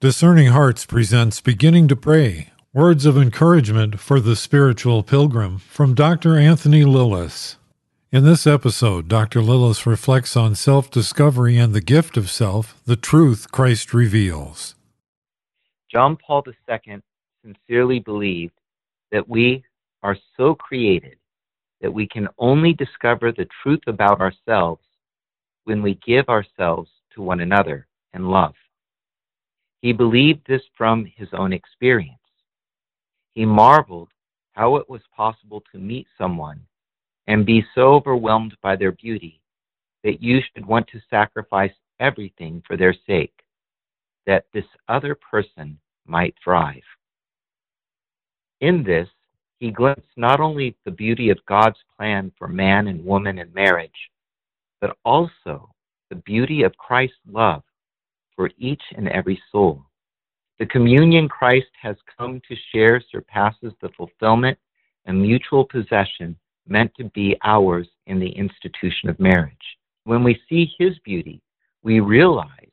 Discerning Hearts presents Beginning to Pray Words of Encouragement for the Spiritual Pilgrim from Dr. Anthony Lilles. In this episode, Dr. Lilles reflects on self discovery and the gift of self, the truth Christ reveals. John Paul II sincerely believed that we are so created that we can only discover the truth about ourselves when we give ourselves to one another in love. He believed this from his own experience. He marveled how it was possible to meet someone and be so overwhelmed by their beauty that you should want to sacrifice everything for their sake, that this other person might thrive. In this, he glimpsed not only the beauty of God's plan for man and woman in marriage, but also the beauty of Christ's love for each and every soul. The communion Christ has come to share surpasses the fulfillment and mutual possession meant to be ours in the institution of marriage. When we see his beauty, we realize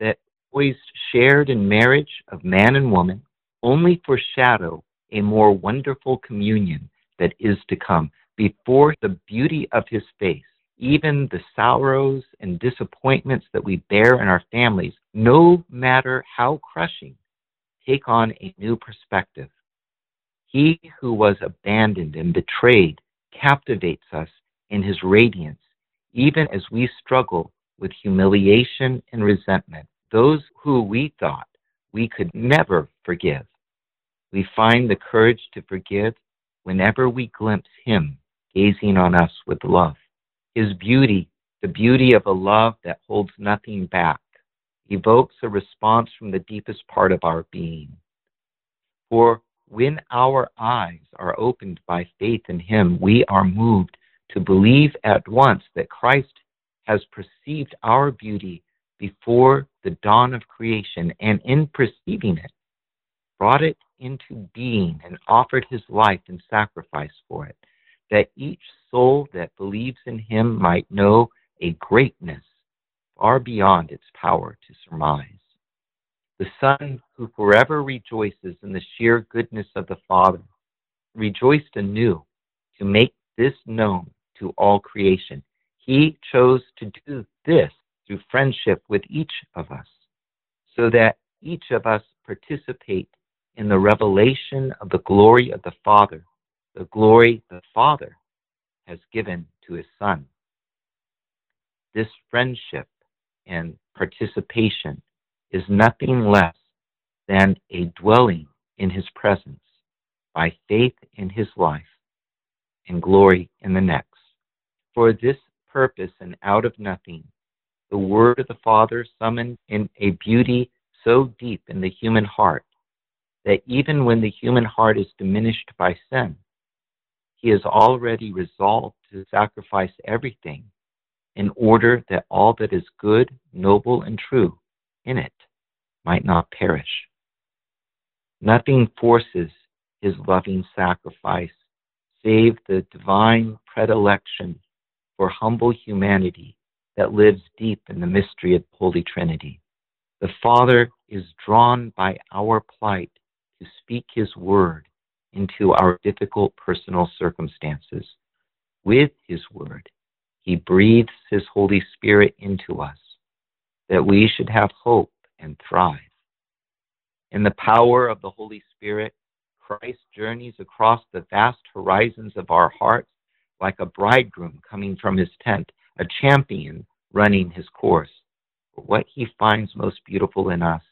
that boys shared in marriage of man and woman only foreshadow a more wonderful communion that is to come before the beauty of his face even the sorrows and disappointments that we bear in our families, no matter how crushing, take on a new perspective. He who was abandoned and betrayed captivates us in his radiance, even as we struggle with humiliation and resentment. Those who we thought we could never forgive, we find the courage to forgive whenever we glimpse him gazing on us with love. His beauty, the beauty of a love that holds nothing back, evokes a response from the deepest part of our being. For when our eyes are opened by faith in Him, we are moved to believe at once that Christ has perceived our beauty before the dawn of creation, and in perceiving it, brought it into being and offered His life in sacrifice for it that each soul that believes in him might know a greatness far beyond its power to surmise. The Son, who forever rejoices in the sheer goodness of the Father, rejoiced anew to make this known to all creation. He chose to do this through friendship with each of us, so that each of us participate in the revelation of the glory of the Father the glory the Father has given to his Son. This friendship and participation is nothing less than a dwelling in his presence by faith in his life and glory in the next. For this purpose and out of nothing, the word of the Father summoned in a beauty so deep in the human heart that even when the human heart is diminished by sin, he has already resolved to sacrifice everything in order that all that is good, noble, and true in it might not perish. Nothing forces his loving sacrifice save the divine predilection for humble humanity that lives deep in the mystery of the Holy Trinity. The Father is drawn by our plight to speak his word into our difficult personal circumstances. With His Word, He breathes His Holy Spirit into us that we should have hope and thrive. In the power of the Holy Spirit, Christ journeys across the vast horizons of our hearts like a bridegroom coming from his tent, a champion running his course. But what he finds most beautiful in us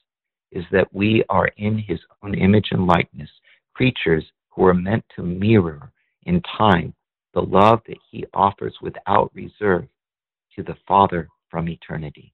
is that we are in his own image and likeness, creatures who are meant to mirror in time the love that he offers without reserve to the Father from eternity.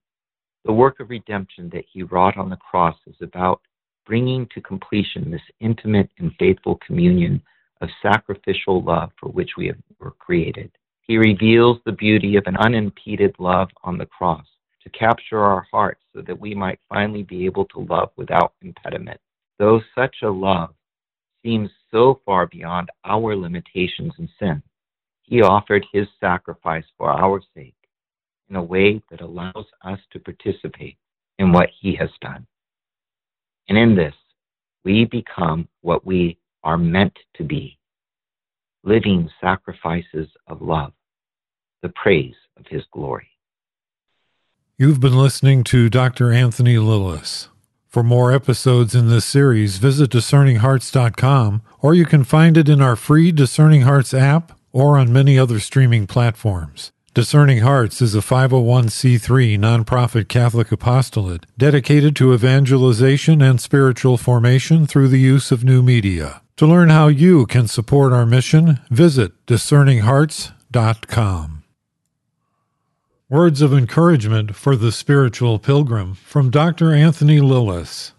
The work of redemption that he wrought on the cross is about bringing to completion this intimate and faithful communion of sacrificial love for which we were created. He reveals the beauty of an unimpeded love on the cross to capture our hearts so that we might finally be able to love without impediment. Though such a love seems so far beyond our limitations and sin, he offered his sacrifice for our sake in a way that allows us to participate in what he has done. And in this, we become what we are meant to be living sacrifices of love, the praise of His glory. You've been listening to Dr. Anthony Lilles. For more episodes in this series, visit discerninghearts.com or you can find it in our free Discerning Hearts app or on many other streaming platforms. Discerning Hearts is a 501c3 nonprofit Catholic apostolate dedicated to evangelization and spiritual formation through the use of new media. To learn how you can support our mission, visit discerninghearts.com. Words of encouragement for the spiritual pilgrim from Dr. Anthony Lilles.